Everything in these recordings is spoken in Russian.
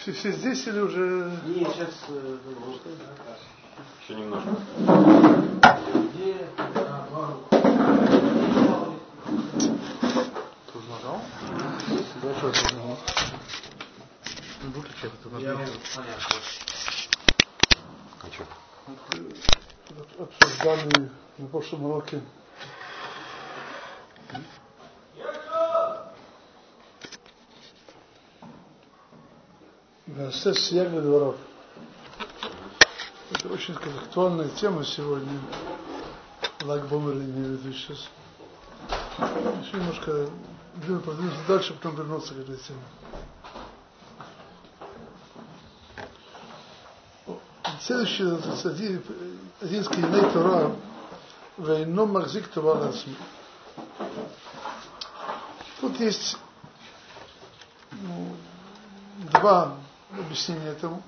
все, все здесь или уже... Не, сейчас... Э, Еще немножко. Тут нажал? Большой тут нажал. Выключи это Я нажал. А что? Обсуждали на прошлом уроке Все съели дворов. Это очень актуальная тема сегодня. Лак Бомер имею в виду сейчас. Еще немножко продвинуться дальше, потом вернуться к этой теме. Следующий, один, один из киней Тора, Вейно Махзик Това Тут есть ну, два объяснение этому.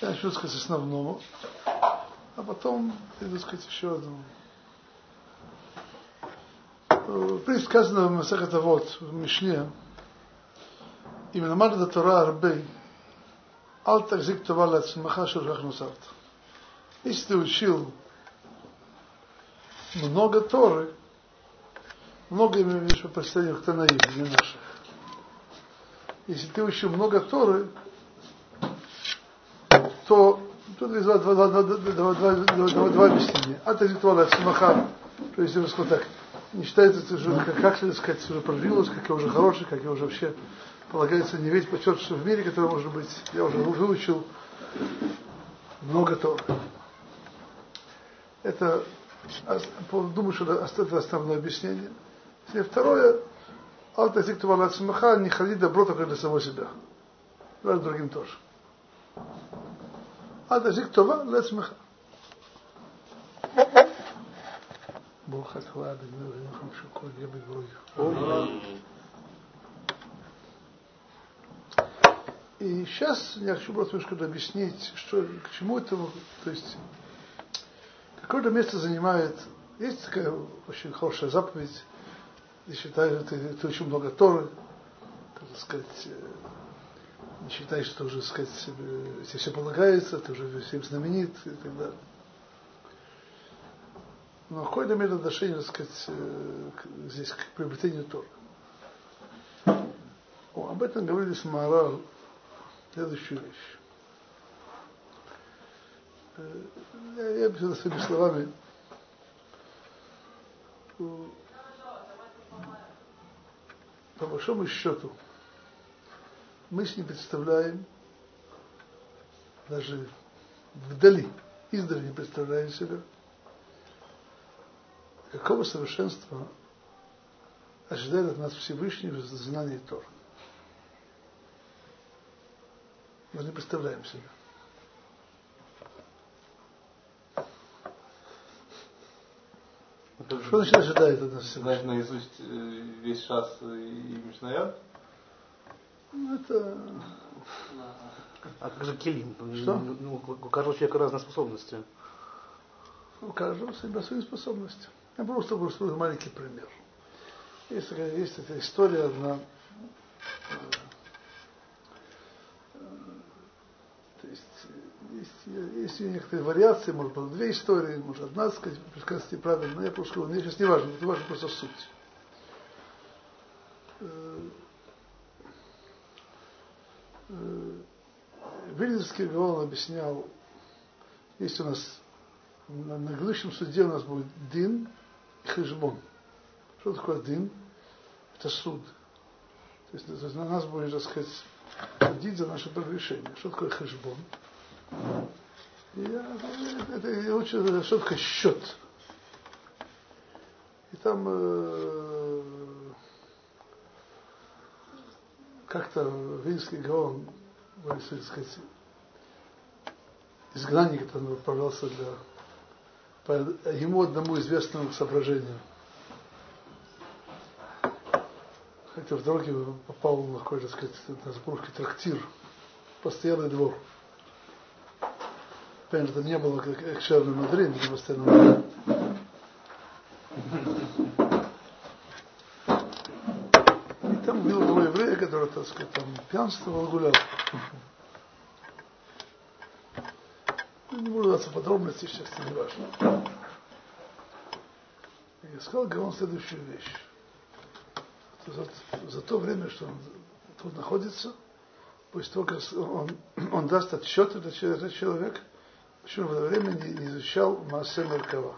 Я начну сказать основному, а потом, иду сказать еще одному. В принципе, сказано в Масахата вот, в Мишне, именно Мадда Тора Арбей, Ал Такзик Това Лацмаха Шурах Нусарт. Если ты учил много Торы, много имею в виду, что последних Танаим, не наших. Если ты учил много Торы, то тут есть два, два, два, два, два, два, два, два объяснения. А Атазитвала Смаха, то есть, я так, не считается, как, как сказать, уже продвинулось, как я уже хороший, как я уже вообще полагается не весь почет, что в мире, который может быть, я уже выучил много Тор. Это, думаю, что это основное объяснение. И второе, не ходи добро только для самого себя. Даже другим тоже. אל תזיק טובה לעצמך. ברוך אתה בגלל לכם שכל יהיה בגלוי. И сейчас я хочу просто немножко объяснить, что, к чему это, то есть, какое-то место занимает, есть такая очень хорошая заповедь, я считаю, ты, ты очень много Торы, так сказать, считай, что уже, сказать, тебе все полагается, ты уже всем знаменит и так далее. Но какое имеет отношение, так сказать, здесь к приобретению Тора? О, об этом говорили с Маорал следующую вещь. Э, я, я объясню своими словами. По большому счету, мы с ним представляем, даже вдали, издали не представляем себя, какого совершенства ожидает от нас Всевышний в знании Тора. Мы не представляем себе. Что значит ожидает от нас Всевышний? Знать наизусть э, весь шас и Мишнаят? Ну, это... А как же Келим? Что? Ну, у каждого человека разные способности. У каждого себя свои способности. Я просто просто маленький пример. Есть, есть эта история одна. То есть, есть, есть некоторые вариации, может быть, две истории, может, одна, сказать, сказать неправильно, но я просто скажу, мне сейчас не важно, это важно просто суть Вильнинский Гаон объяснял, есть у нас на, на грядущем суде у нас будет дин и хешбон. Что такое дин? Это суд. То есть, на нас будет, так сказать, судить за наше прегрешение. Что такое хешбон? Я, это, я учу, что такое счет. И там э, как-то Вильский Гаон, так сказать, изгнанник, который отправлялся для, по ему одному известному соображению. Хотя в дороге попал на какой-то, так сказать, на Запорожский трактир, постоянный двор. Понятно, это не было как экшерный Мадрид, где постоянно И там был еврея, который, так сказать, там пьянствовал, гулял. Ну, не буду даться подробности, сейчас это не важно. И сказал Гаон следующую вещь. За, за то время, что он тут находится, пусть только он, он даст отчет, этот, этот человек, почему в это время не, изучал Маасе Меркава.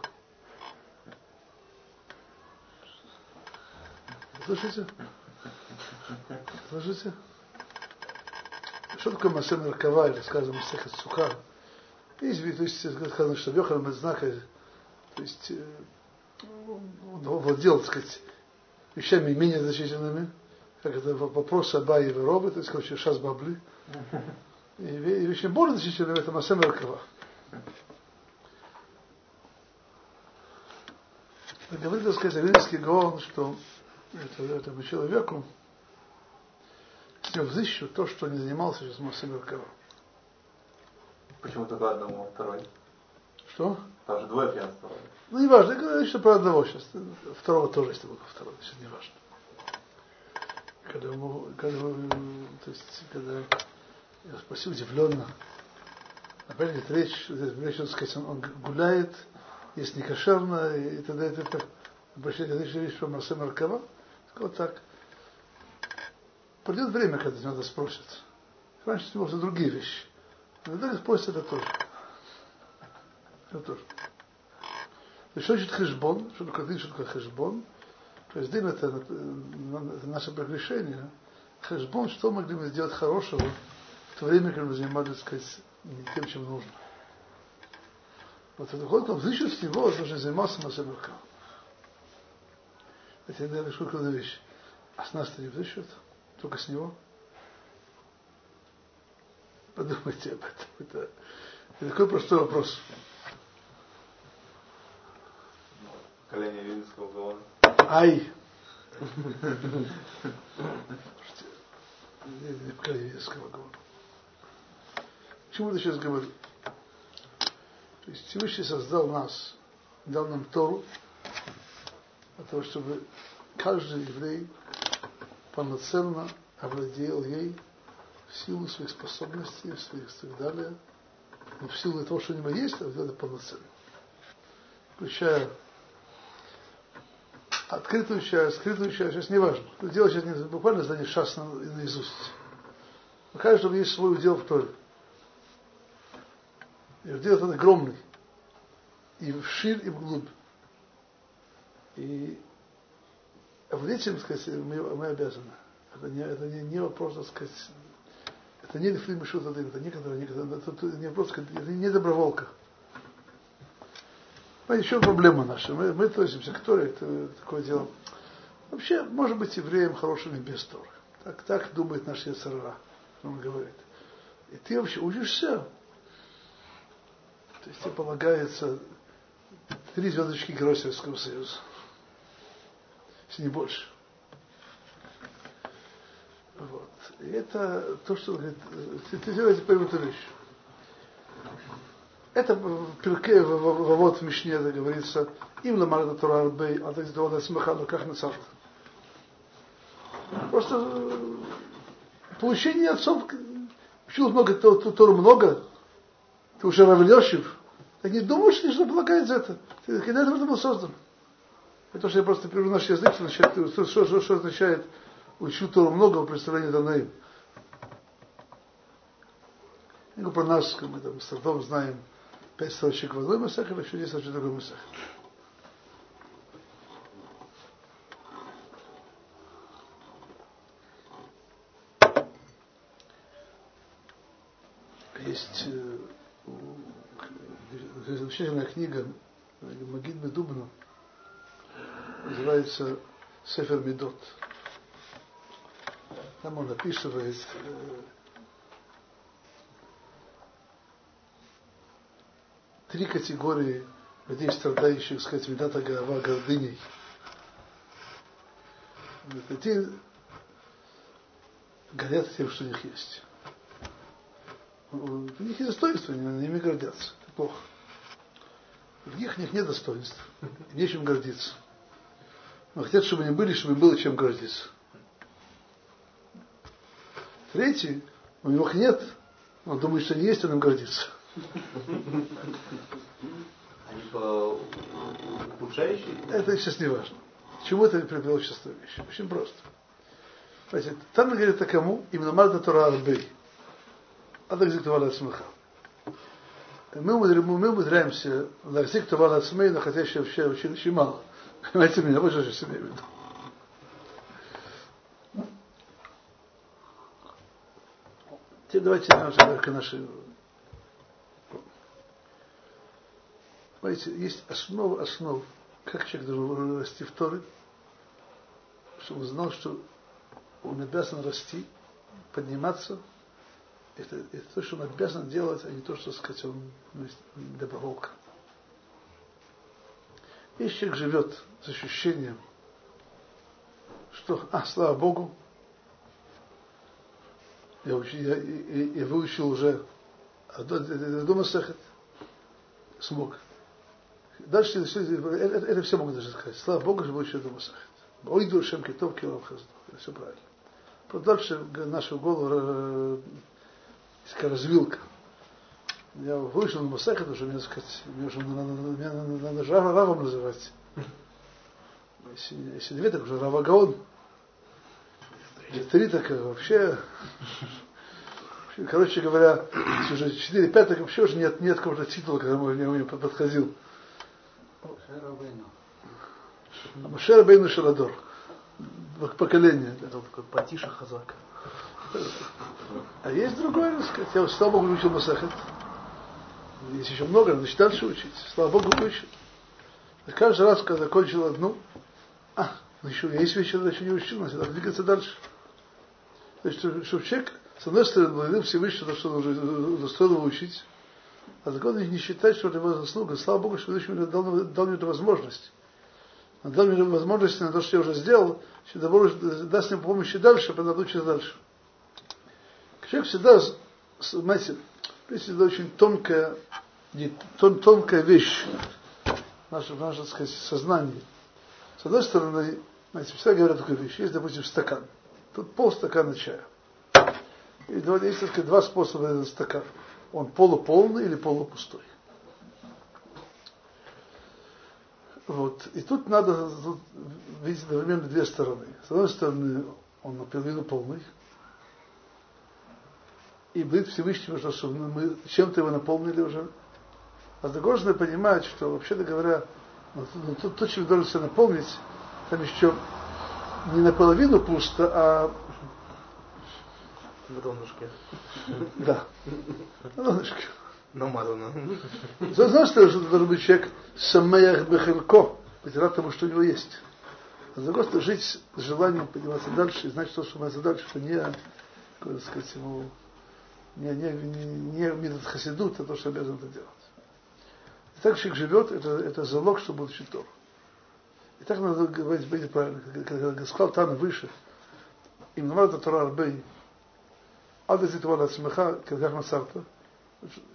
Слышите? Слышите? Что такое Маасе Меркава, или, скажем, Сехат Суха? Есть, то есть, сказано, что Йохан Мецнака, то есть, он владел, так сказать, вещами менее значительными, как это вопрос Аба и то есть, короче, шас бабли. И, вещи более значительными это Масем Ракава. Говорит, так сказать, Авинский Гаон, что это, этому человеку него взыщу то, что не занимался сейчас Масем Ракава. Почему только одному, а второй? Что? Там же двое пьянствовали. Ну, не важно, я говорю, что про одного сейчас. Второго тоже, если только второго, сейчас не важно. Когда, ему, когда, то есть, когда я спросил удивленно, опять идет речь, речь, так сказать, он, он гуляет, есть некошерно, и тогда это, это обращение речь, речь про Марсе Маркова, сказал так, придет время, когда тебя надо спросят. Раньше это может другие вещи. Но тогда спросят это тоже. Это тоже. То есть, что значит хешбон? Что такое дин, что такое хешбон? То есть дин это, это наше прегрешение. Хешбон, что могли мы сделать хорошего в то время, когда мы занимались, так сказать, не тем, чем нужно. Вот это выходит, он взыщет с него, должен заниматься на Себерка. Это я решу какую вещь. А с нас-то не взыщут, только с него. Подумайте об этом. Это, это такой простой вопрос. Колени Вильнского Гаона. Ай! Не поколение Вильнского Гаона. Почему я сейчас говорю? То есть Всевышний создал нас, дал нам Тору, для того, чтобы каждый еврей полноценно овладел ей в силу своих способностей, в своих и так далее. Но в силу того, что у него есть, это полноценно. Включая открытую часть, скрытую часть, сейчас не важно. Дело сейчас не буквально знание шас на, наизусть. У каждого есть свой удел в Торе. И удел этот огромный. И в ширь, и в глубь. И в этим, сказать, мы, мы обязаны. Это не, это не, не вопрос, так сказать, это не лифлим шут это некоторые, некоторые, это не вопрос, это не доброволка. Но еще проблема наша. Мы, мы относимся к Торе, это такое дело. Вообще, может быть, евреем хорошим и без Торы. Так, так думает наш Яцерара, он говорит. И ты вообще учишься. То есть тебе полагается три звездочки Советского Союза. Если не больше. Вот. И это то, что он говорит, ты делаете пойму эту вещь. Это в Пирке, вот в Мишне говорится, им ламар это Тора Арбей, а так сделано смеха, но как на царство. Просто получение отцов, учил много, Тору много, ты уже Равлешев, так не думаешь, что полагается это. Ты для этого был создан. Это что я просто перевожу наш язык, что, означает, что, что, что, означает учил Тору много в представлении Данаим. Я говорю нас, как мы там с трудом знаем, пять строчек в одной Масахе, еще 10 строчек в другой Масахе. Есть э, замечательная книга Магид Медубна, называется Сефер Медот. Там он описывает э, три категории людей, страдающих, сказать, медата голова гордыней. Эти горят тем, что у них есть. У них есть достоинства, они ними гордятся. Это плохо. У них, у них нет достоинств. Нечем гордиться. Но хотят, чтобы они были, чтобы им было чем гордиться. Третий, у него их нет, он думает, что они есть, он им гордится. Они по ухудшающие? Это сейчас не важно. К чему это привело сейчас вещь? Очень просто. Знаете, там говорит такому, именно Мальта Тора Арбей. А так диктовали Смеха. Мы, мы умудряемся Ацмей, но хотя еще вообще очень, очень мало. Понимаете меня, что я сейчас имею в виду. Теперь давайте немножко к нашей... Знаете, есть основа основ, как человек должен расти в Торе, чтобы он знал, что он обязан расти, подниматься. Это, это то, что он обязан делать, а не то, что, сказать, он доброволка. Если человек живет с ощущением, что, а, слава Богу, я, я, я- выучил уже дома Сехет, смог. Дальше все- это, это- все могут даже сказать. Слава Богу, что выучил дома Сехет. Ой, душем китов килом все правильно. Дальше нашу голову э, такая развилка. Я вышел на Масахет, уже, мне сказать, мне уже надо, мне надо, же Равом называть. Если, две, так уже Рава Гаон. Если три, так вообще, короче говоря, уже четыре, пять, так вообще уже нет, нет какого-то титула, который мне, мне подходил. А Машер Бейну Шаладор. Поколение. Это такой потише хазак. А есть другое, так сказать. Я вот, слава Богу, учил Масахет. Есть еще много, надо дальше учить. Слава Богу, учил. И каждый раз, когда закончил одну, а, ну еще есть вещи, я еще не учил, надо двигаться дальше. Есть, чтобы, чтобы человек, с одной стороны, благодарил Всевышнего, что он уже заставил его учить, а другой не считать, что это его заслуга. Слава Богу, что Всевышний дал, дал мне эту возможность. Он дал мне возможность на то, что я уже сделал, что Бог даст мне помощь и дальше, потом учиться дальше. Человек всегда, с- есть всегда очень тонкая, не- тон- тонкая вещь в нашем, в нашем, сказать, сознании. С одной стороны, знаете, всегда говорят такую вещь. Есть, допустим, стакан. Тут полстакана чая. И есть, так сказать, два способа этот стакан. Он полуполный или полупустой. Вот. И тут надо тут видеть одновременно две стороны. С одной стороны, он наполовину полный, и быть Всевышнего, что что мы чем-то его наполнили уже. А стороны, понимать, что, вообще-то говоря, ну, то- ну, то, то, чем должен себя наполнить, там еще не наполовину пусто, а В донышке. да, на донышке. Намазано. С одной стороны, что должен быть человек самеях бехелько, быть рад тому, что у него есть. А другой стороны, жить с желанием подниматься дальше и знать, что подниматься дальше, что не, как сказать, ему, не, не, не, метод хасидут, а то, что обязан это делать. И так человек живет, это, это залог, что будет Тору. И так надо говорить, быть правильно, как сказал Тана выше, им намад это Тора Арбей, Ада Зитвала Смеха, как Масарта,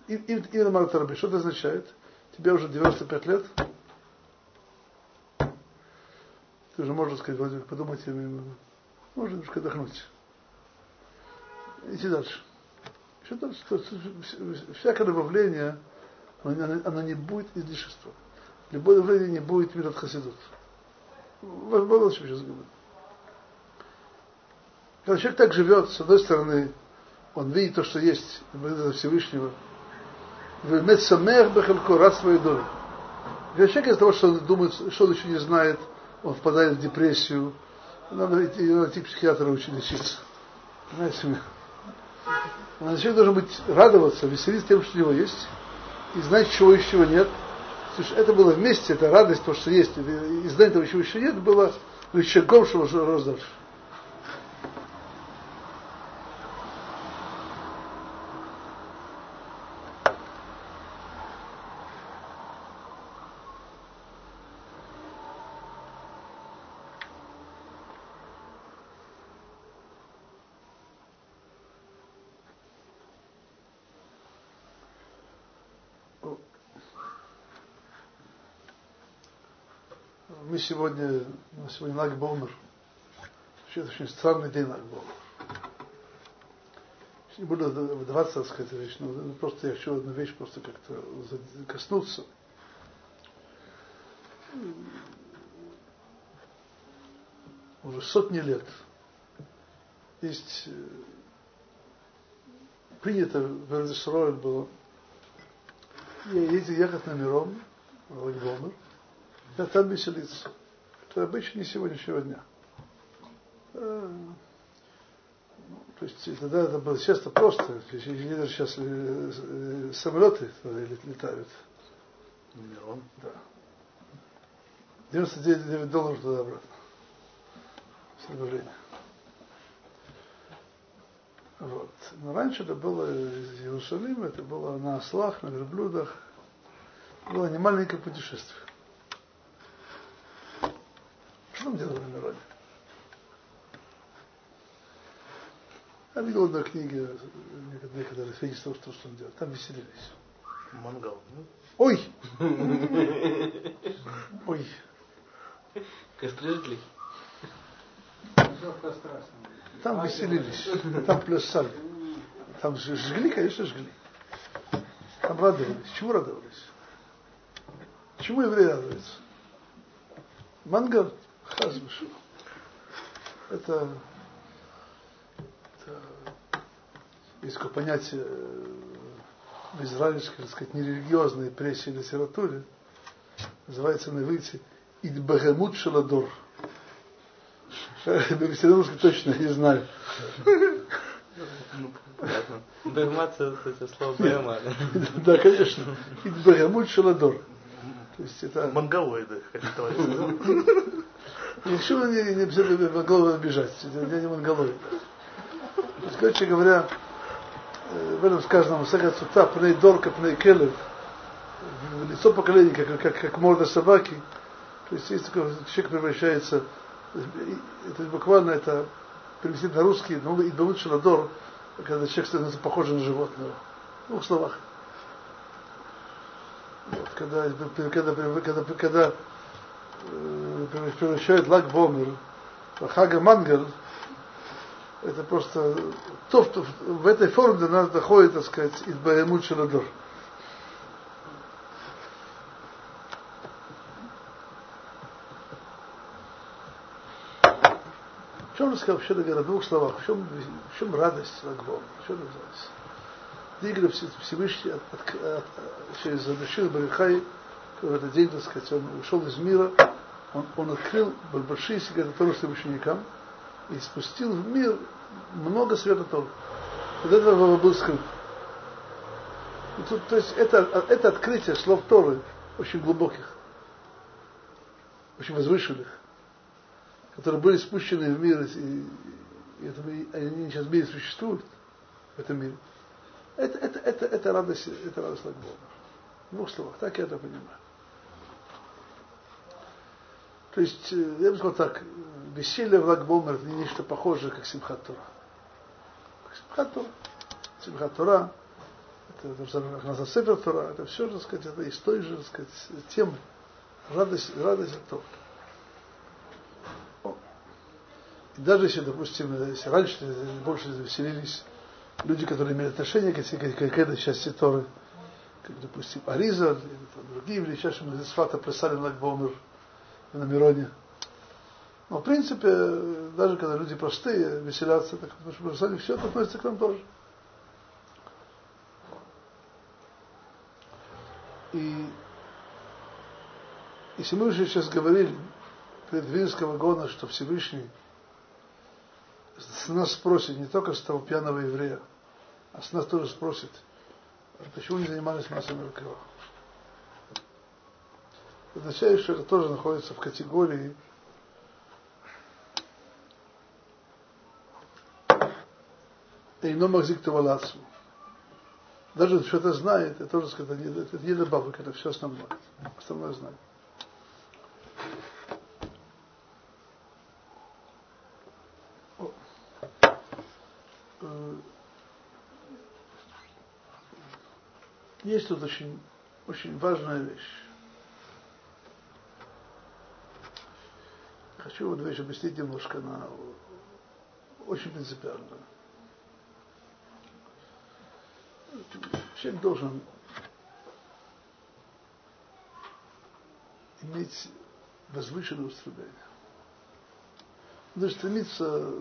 и- и- именно Марат Арбей, что это означает? Тебе уже 95 лет, ты уже можешь сказать, подумать, можно немножко отдохнуть. Идти дальше. Еще дальше. То есть, всякое добавление, оно, оно- не будет излишеством. Любое добавление не будет мир от хасидут. Возможно, что сейчас говорю. Когда человек так живет, с одной стороны, он видит то, что есть, за Всевышнего. Рад своей доли. Когда человек из-за того, что он думает, что он еще не знает, он впадает в депрессию, надо идти, надо идти к психиатру учить лечиться. Понимаете А человек должен быть радоваться, веселиться тем, что у него есть, и знать, чего еще нет. Слушай, это было вместе, это радость, то, что есть, и знать того, чего еще нет, было рычагом, чтобы рос дальше. Сегодня, у нас сегодня Лагбомер. Вообще это очень странный день Лагбомер. Не буду вдаваться, так сказать, вещь, но просто я хочу одну вещь просто как-то коснуться. Уже сотни лет есть э, принято в Израиле было ездить ехать на Мирон, в Лагбомер, и там веселиться. Это обычно не сегодняшнего дня. Э, ну, то есть тогда это было честно просто. Даже сейчас э, э, самолеты летают. Мирон. Да. 99 долларов туда-обратно. С Вот. Но раньше это было из Иерусалима, это было на ослах, на верблюдах. Было не маленькое путешествие. Что мы делали на народе? Я видел в одной книге некоторые свидетельства, что, что он делал. Там веселились. Мангал. Ну? Ой! Ой! Кострижли. Там веселились, там плясали. Там жгли, конечно, жгли. Там радовались. Чему радовались? Чему евреи радуются? Мангал. Это, это есть такое понятие э, в израильской, так сказать, нерелигиозной прессе и литературе, называется на иврите Идбагамут Шаладор. Все русский точно не знаю. Ну, понятно. Бегмат это слово бегма. Да, конечно. Идбагамут Шаладор. То есть это... Монголоиды, хотите товарищ Ничего не, не обязательно монголоиды обижать. Это не монголоиды. То есть, короче говоря, э, в этом сказано, Масахат Сута, пней дорка, пней келев, лицо поколения, как, как, как морда собаки. То есть, есть такой человек превращается, это буквально это перевести на русский, ну, и Идбамут Шаладор, когда человек становится похожим на животного. В двух словах. Вот, когда, когда, когда, когда э, превращают лак бомер, хага мангал, это просто то, что в этой форме до нас доходит, так сказать, из Баямут Шаладор. В чем рассказал, вообще говоря, в двух словах, в чем, в чем радость Лагбом, в чем называется? Двигали Всевышний от, от, от, через Рашид Барихай, в этот день, так сказать, он ушел из мира, он, он открыл большие секреты Торы своим ученикам и спустил в мир много света Торы. Вот этого был скрыт. И тут, то есть это, это открытие слов Торы очень глубоких, очень возвышенных, которые были спущены в мир, и, и это, они сейчас в мире существуют, в этом мире. Это, это, это, это радость, это радость Лагбома. В двух словах, так я это понимаю. То есть, э, я бы сказал так, веселье в Лагбомер не нечто похожее, как Симхат Тора. Симхат Тора. Симхат Тора, это, Сефер Тора, это все, так сказать, это из той же, так сказать, темы. Радость, радость от Тора. И даже если, допустим, если раньше больше веселились люди, которые имели отношение к, к, к этой части Торы, как, допустим, Ариза, или там, другие величайшие мудрецфата плясали на Лагбомер на Мироне. Но, в принципе, даже когда люди простые веселятся, так что все это относится к нам тоже. И если мы уже сейчас говорили перед Винского года, что Всевышний с нас спросит не только с того пьяного еврея, а с нас тоже спросит, почему не занимались массой Меркава. Это тоже находится в категории Эйно Махзик Тавалацу. Даже что это знает, это тоже сказать, это, это не добавок, это все основное. Основное знание. есть тут очень, очень важная вещь. Хочу вот вещь объяснить немножко на очень принципиально. человек должен иметь возвышенное устремление. Он должен стремиться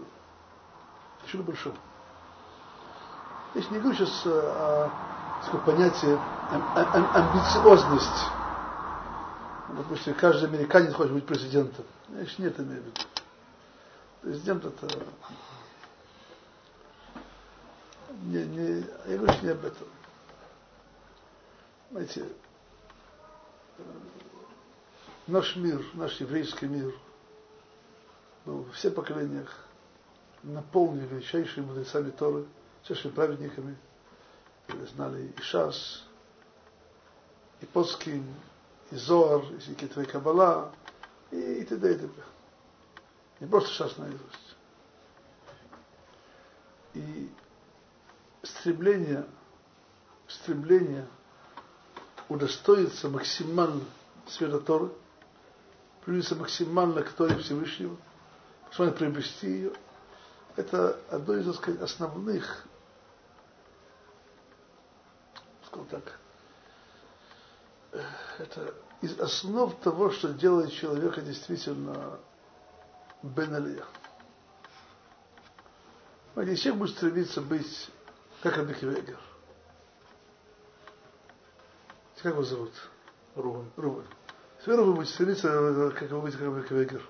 к чему большому. Я не говорю сейчас о, о понятие амбициозность. Допустим, каждый американец хочет быть президентом. Я еще не это имею в виду. Президент это... Не, не, я говорю не об этом. Знаете, наш мир, наш еврейский мир, был во всех поколениях наполнен величайшими мудрецами Торы, всеми праведниками, знали и Шас, и Поскин, и Зоар, и Кетвей Кабала, и, т.д. и т.п. Не просто Шас наизусть. И стремление, стремление удостоиться максимально света Торы, приблизиться максимально к Торе Всевышнего, максимально приобрести ее, это одно из, так сказать, основных, скажем так, это из основ того, что делает человека действительно Беналия. Понимаете, человек будет стремиться быть как Абикивегер. Как его зовут? Рубен. Рубен. Теперь вы будете стремиться, как вы будете как Абикивегер.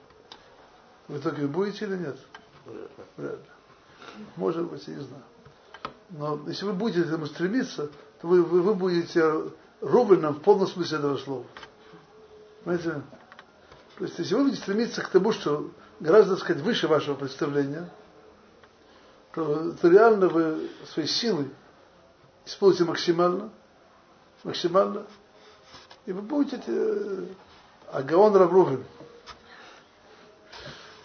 В итоге будете или нет? Вряд ли. Может быть, я не знаю. Но если вы будете к этому стремиться, то вы, вы, вы будете Рубином в полном смысле этого слова. Понимаете? То есть, если вы будете стремиться к тому, что гораздо, так сказать, выше вашего представления, то, то реально вы свои силы используете максимально, максимально, и вы будете э, Агаон Раврувин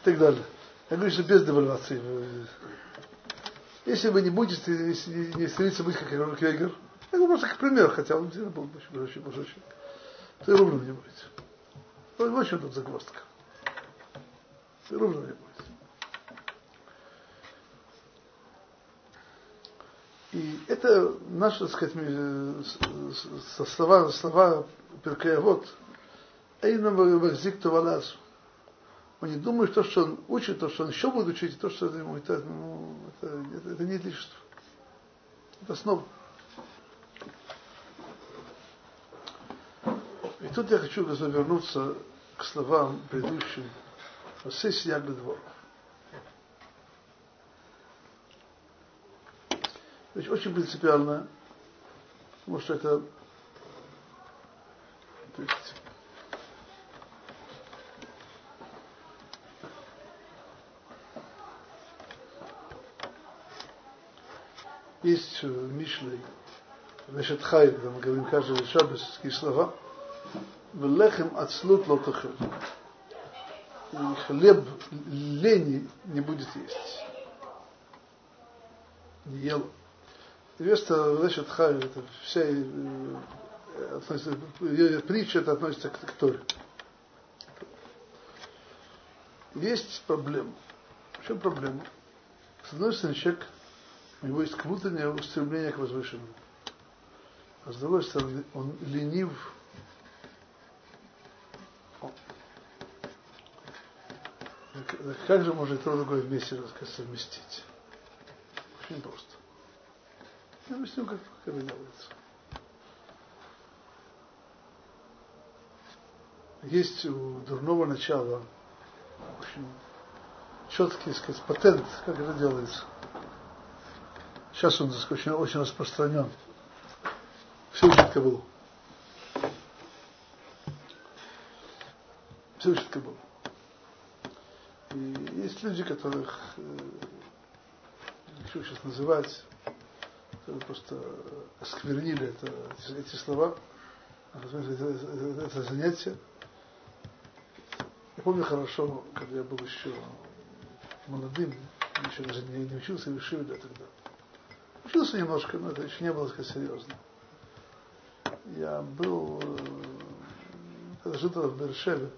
и так далее. Я говорю, что без девальвации. Если вы не будете если не стремиться быть как говорю просто как пример, хотя он действительно был очень, очень, то и ровно не будете. Вот в чем тут загвоздка. И ровно не будет. И это наши, так сказать, э, слова, слова Перкея вот, Эйна Махзик Таваласу. Он не думает, то, что он учит, то, что он еще будет учить, то, что это ему, это, ну, это, это, это не лишество. Это основа. И тут я хочу вернуться к словам предыдущим. Сесть я двор. Вещь очень принципиально, потому что это то есть, есть в Мишлей, значит, хай, когда мы говорим каждый шаббатские слова, в лехем отслут лотахер. Хлеб лени не будет есть. Не ел. Веста, значит, хай, это вся э, относится, притча это относится к, к Торе. Есть проблема. В чем проблема? С одной стороны, человек у него есть внутреннее устремление к возвышенному. А с другой стороны, он ленив. Как же можно то другое вместе совместить? Очень просто. Я объясню, как, как это делается. Есть у дурного начала очень четкий, сказать, патент, как это делается. Сейчас он так очень, очень распространен. Все учат Кабулу. Все учат Кабулу. И есть люди, которых, э, не хочу сейчас называть, которые просто осквернили это, эти слова, это, это, занятие. Я помню хорошо, когда я был еще молодым, еще даже не, не учился в Ишиве тогда. Учился немножко, но это еще не было сказать, серьезно. Я был, когда жил тогда в Бершеве,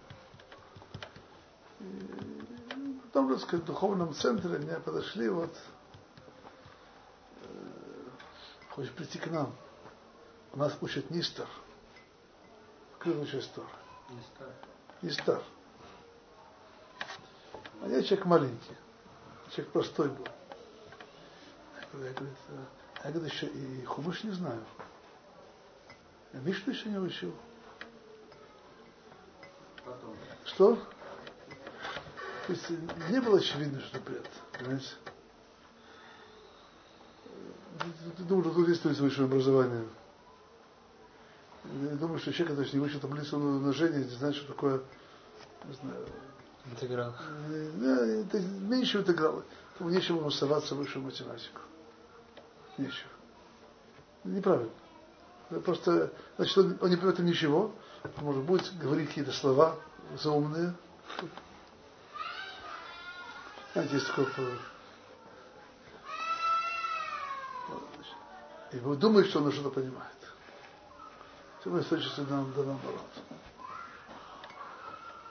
в духовном центре мне подошли вот хочешь прийти к нам, у нас учат Нистар. Кто учит Тор? Нистар. А я человек маленький, человек простой был. Я говорю, я, говорю, еще и хумыш не знаю. Я Мишну еще не учил. Потом. Что? То есть не было очевидно, что бред. Понимаете? Ты думаешь, что тут есть с высшим образованием. Я думаю, что человек, который не учит таблицу умножения, не знает, что такое, не знаю, Интеграл. да, это меньше интегралы. Ему нечего ему соваться в высшую математику. Нечего. Неправильно. Просто, значит, он, он не понимает ничего, может будет говорить какие-то слова заумные. Такой и вы думаете, что он что-то понимает. Тем источницы нам да наоборот.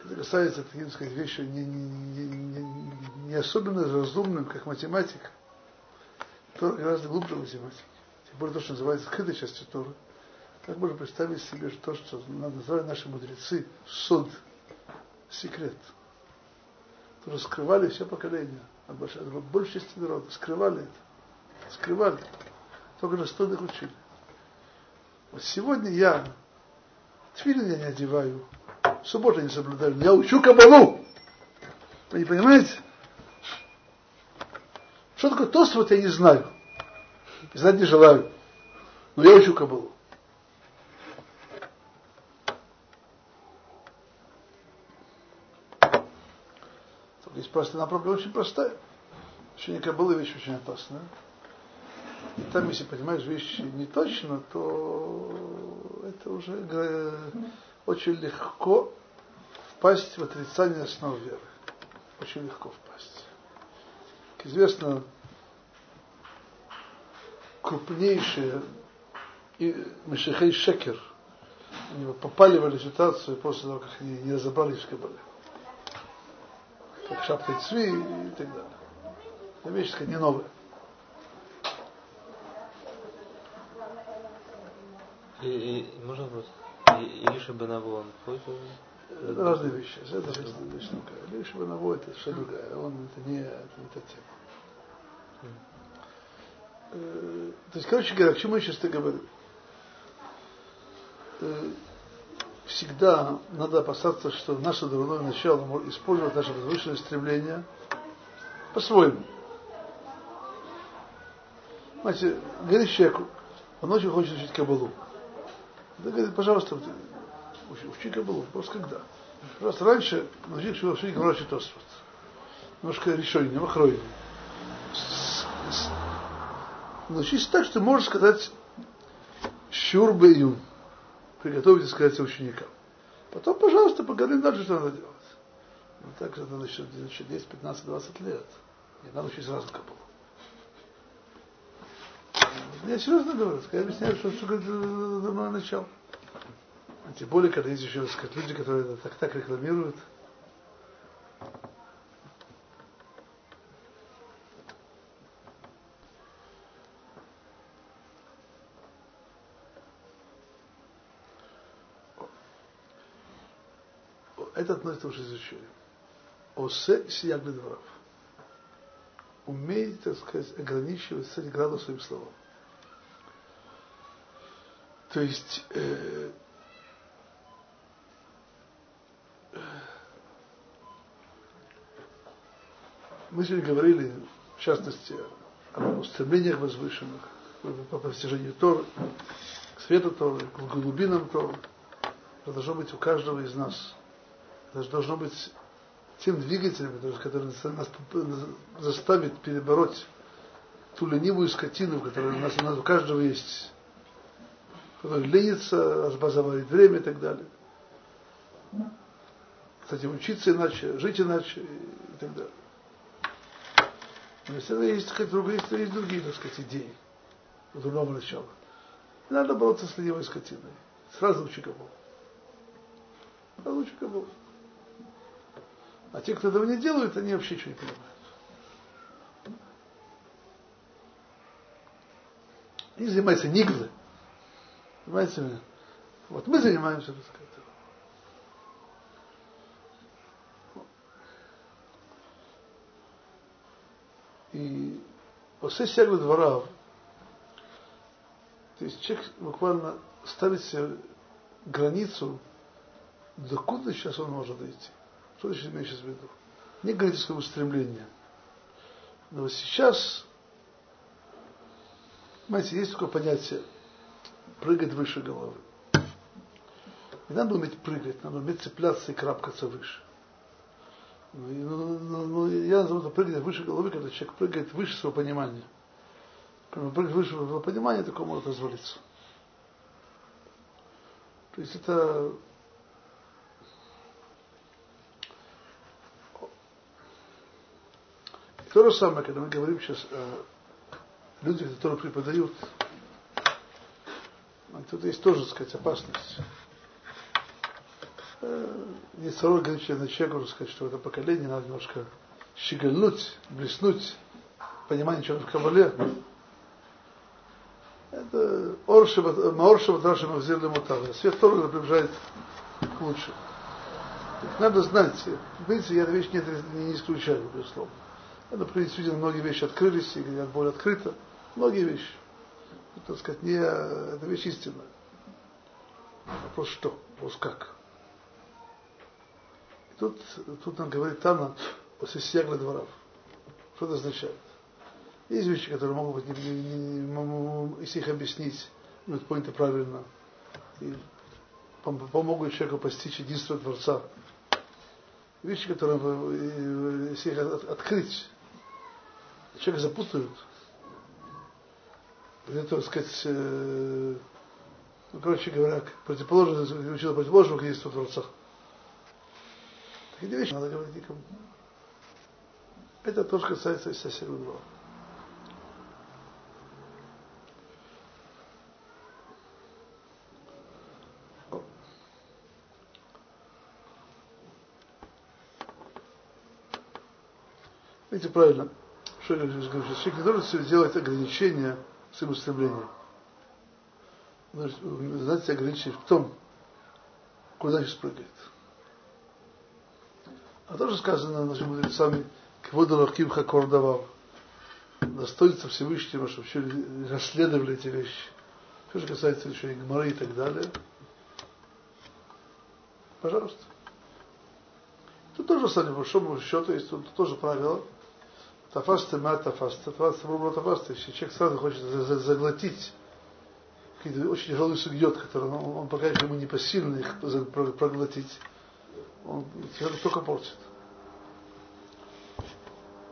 Это касается таких, так сказать, вещи не, не, не, не особенно разумным, как математика. То гораздо глубже математики. Тем более то, что называется скрытой частью Торы. Как можно представить себе то, что называли наши мудрецы сод, секрет. То скрывали все поколения, от большой, от большей части народа, скрывали это. Скрывали. Только достойных учили. Вот сегодня я тфилин я не одеваю, субботу не соблюдаю, я учу кабалу. Вы не понимаете? Что такое вот я не знаю. Знать не желаю. Но я учу кабалу. Только есть простая, она проблема очень простая. Учение кабалы вещь очень опасная. И там, если понимаешь вещи не точно, то это уже очень легко впасть в отрицание основ веры. Очень легко впасть. Как известно, крупнейшие Мешехей Шекер они попали в эту ситуацию после того, как они не разобрались в Кабале. Как Шапка Цви и так далее. Это вещь, сказать, не новая. И, и, можно вопрос? И, Илиша Бенаву, он пользовался? Это разные вещи. Это вещь другая. Илиша Бенаву это все другая. Он это не, это не та тема. Э, то есть, короче говоря, к чему я сейчас это говорю? Всегда надо опасаться, что наше дурное начало может использовать наше возвышенное стремление по-своему. Знаете, говорит человеку, он очень хочет учить кабалу. Да говорит, пожалуйста, учи, учи кабалу. Просто когда? Просто раньше научи чего учить Гмарачи Тосфот. Немножко решение, махрой. Научись так, что можешь сказать щурбею. Приготовить сказать ученикам. Потом, пожалуйста, поговорим дальше, что надо делать. Ну так же надо еще 10, 15, 20 лет. Не надо учить сразу кабалу. Я серьезно говорю, я объясняю, что это дурное начало. А тем более, когда есть еще сказать, люди, которые так, так рекламируют. Это относится уже изучили. Осе сияг дворов. Умеет, так сказать, ограничивать, кстати, градус своим словом. То есть э, мы сегодня говорили, в частности, о стремлениях возвышенных по постижению Торы, к свету Торы, к глубинам Торы. Это должно быть у каждого из нас. Это должно быть тем двигателем, который заставит перебороть ту ленивую скотину, которая у нас, у нас у каждого есть который ленится, разбазовывает время и так далее. Кстати, учиться иначе, жить иначе и так далее. Но если есть, сказать, другие, есть другие, так сказать, идеи у дурного начала. Не надо бороться с ленивой скотиной. Сразу учи кого. Сразу учи кого. А те, кто этого не делают, они вообще ничего не понимают. Они занимаются ниглы. Понимаете? Вот мы занимаемся, так сказать. И после сягу двора, то есть человек буквально ставит себе границу, докуда сейчас он может дойти. Что значит сейчас в виду? Не граническое устремление. Но сейчас, понимаете, есть такое понятие прыгать выше головы. Не надо уметь прыгать, надо уметь цепляться и крапкаться выше. Ну, ну, ну, ну, я называю это прыгать выше головы, когда человек прыгает выше своего понимания. Когда прыгает выше своего понимания, такое может развалиться. То есть это то же самое, когда мы говорим сейчас о людях, которые преподают, тут есть тоже, так сказать, опасность. Есть второй говорит на человеку, сказать, что в этом поколении надо немножко щегольнуть, блеснуть, понимание, что в Кабале. Это Маоршева Драши Мавзир Мутава. Свет Торы приближает к лучшему. Надо знать, в принципе, я эту вещь не, не исключаю, безусловно. Это, принципе, многие вещи открылись и говорят более открыто. Многие вещи. Так сказать, не, это вещь истинная. Вопрос что? Вопрос как? Тут, тут нам говорит Тана о сестягле дворов. Что это означает? Есть вещи, которые могут быть, не, не, не, если их объяснить, будут поняты правильно, и помогут человеку постичь единство Творца. Вещи, которые, если их открыть, человека запутают. Это, так сказать, э, ну, короче говоря, противоположно, учил противоположному к единству Творца. Такие вещи надо говорить никому. Это тоже касается и соседа два. Видите, правильно, что я здесь говорю, человек не должен делать ограничения своим устремлением. Знаете, ограничение в том, куда сейчас прыгает. А тоже сказано нашими мудрецами, к воду лахким хакор давал. Достоинство Всевышнего, чтобы все расследовали эти вещи. Что же касается еще и Гмары и так далее. Пожалуйста. Тут тоже, кстати, по большому счету, есть тут тоже правило. Тафаста ма тафаста. Тафаста пробовал тафаста. Если человек сразу хочет заглотить какие-то очень тяжелые сугьет, которые он, он пока еще ему не посильно их проглотить, он человек только портит.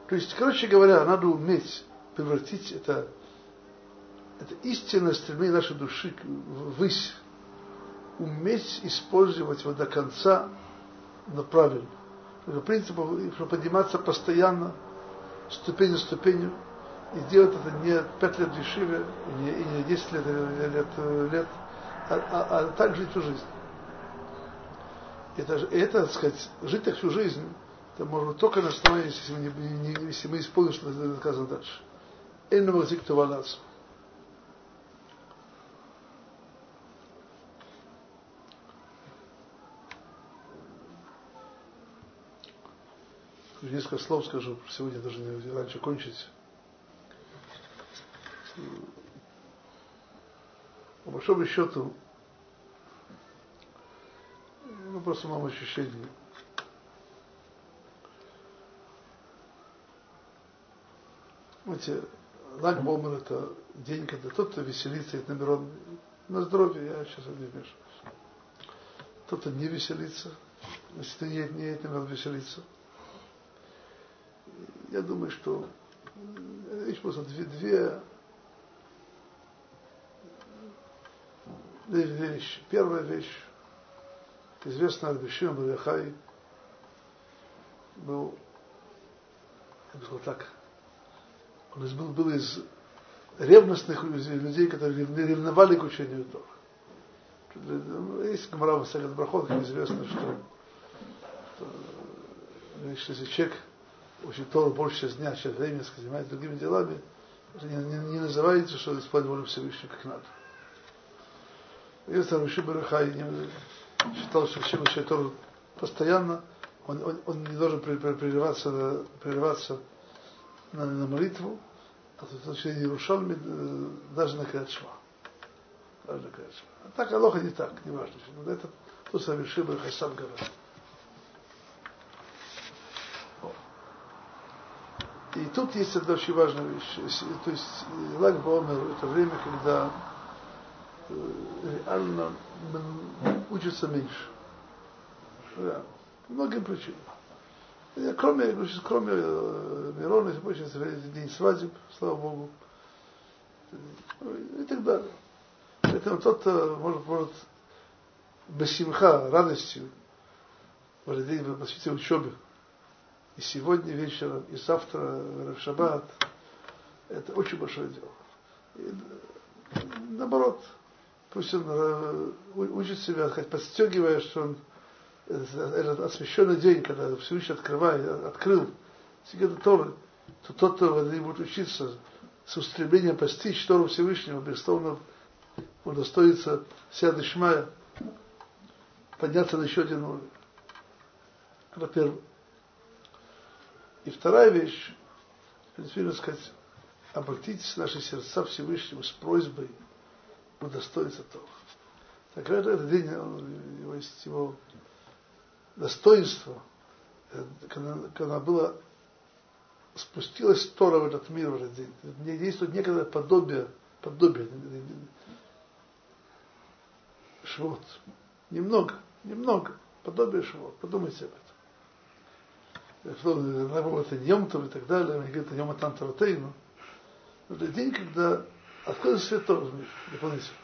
То есть, короче говоря, надо уметь превратить это, это истинное стремление нашей души ввысь, уметь использовать его до конца на правильно. По принципу, подниматься постоянно, ступень за ступенью, и делать это не 5 лет в и не, и не 10 лет, лет, лет а, а, а так жить всю жизнь. Это, это, так сказать, жить так всю жизнь, это быть только на основании, если мы, не, не, если мы исполним, что сказано дальше. Энну мазик тувалас. Несколько слов скажу, сегодня даже не раньше кончить. По большому счету, ну, просто моему ощущению. Знаете, Лаг Бомер это день, когда тот, кто веселится, это Мирон, на здоровье, я сейчас не вмешиваюсь. Тот, кто не веселится, если ты не, не этим надо веселиться. Я думаю, что есть просто две, две, две вещи. Первая вещь, известно Рабишим Баряхай был, я бы сказал так, он был, был из ревностных людей, которые ревновали к учению Торы. Есть Гмара в Сагат Брахот, известно, что, что если человек учит Тору больше дня, сейчас времени занимается другими делами, не, не, называете, что исполнить волю Всевышнего как надо. Если Руши Барахай считал, что Всевышний Тору постоянно, он, он, он не должен прерываться, прерываться на, на молитву, а в случае Иерушалме э, даже на Каячма. Даже на Каячма. А так Алоха не так, не важно. Но это то, что Руши Барахай сам говорит. И тут есть одна очень важная вещь. То есть Лаг Баомер это время, когда э, реально учится меньше. Реально. По многим причинам. Кроме, кроме э, Мирона, больше день свадеб, слава Богу, и так далее. Поэтому тот может, может бессимха, радостью, может, день посвятить учебе, и сегодня вечером, и завтра в шаббат. Это очень большое дело. И, наоборот, пусть он э, учит себя, хоть подстегивая, что он этот освященный день, когда Всевышний открывает, открыл секреты Торы, то тот, кто будет учиться с устремлением постичь Тору Всевышнего, безусловно, удостоится Сяды Шмая, подняться на еще один уровень. Это первое. И вторая вещь, действительно сказать, обратитесь наши сердца Всевышнему с просьбой удостоиться того. Так это, этот день, он, его есть его достоинство, когда, когда было спустилась Тора в этот мир в этот день. Мне действует некое подобие, подобие Швот. Немного, немного, подобие Швот. Подумайте об этом это Йомтов и так далее, они говорят, Йома там Таратейну. Это день, когда откроется святой дополнительно.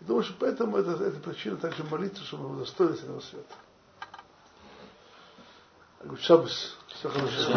Я думаю, что поэтому это, это причина также молиться, чтобы мы удостоились этого света. Шабас. Все хорошо.